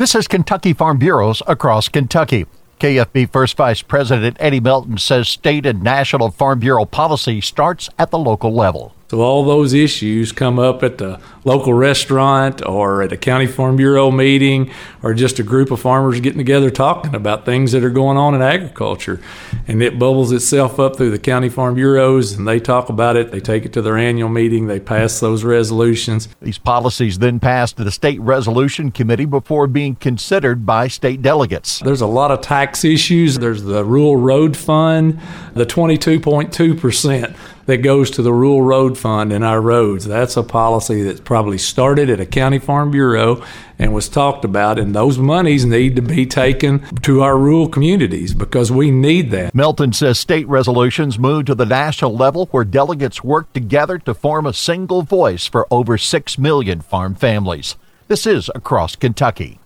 This is Kentucky Farm Bureaus across Kentucky. KFB First Vice President Eddie Melton says state and national Farm Bureau policy starts at the local level. So all those issues come up at the local restaurant or at a county farm bureau meeting or just a group of farmers getting together talking about things that are going on in agriculture. And it bubbles itself up through the county farm bureaus and they talk about it. They take it to their annual meeting. They pass those resolutions. These policies then pass to the state resolution committee before being considered by state delegates. There's a lot of tax issues. There's the rural road fund, the 22.2% that goes to the rural road fund in our roads. That's a policy that's probably started at a county farm bureau and was talked about, and those monies need to be taken to our rural communities because we need that. Melton says state resolutions move to the national level where delegates work together to form a single voice for over 6 million farm families. This is across Kentucky.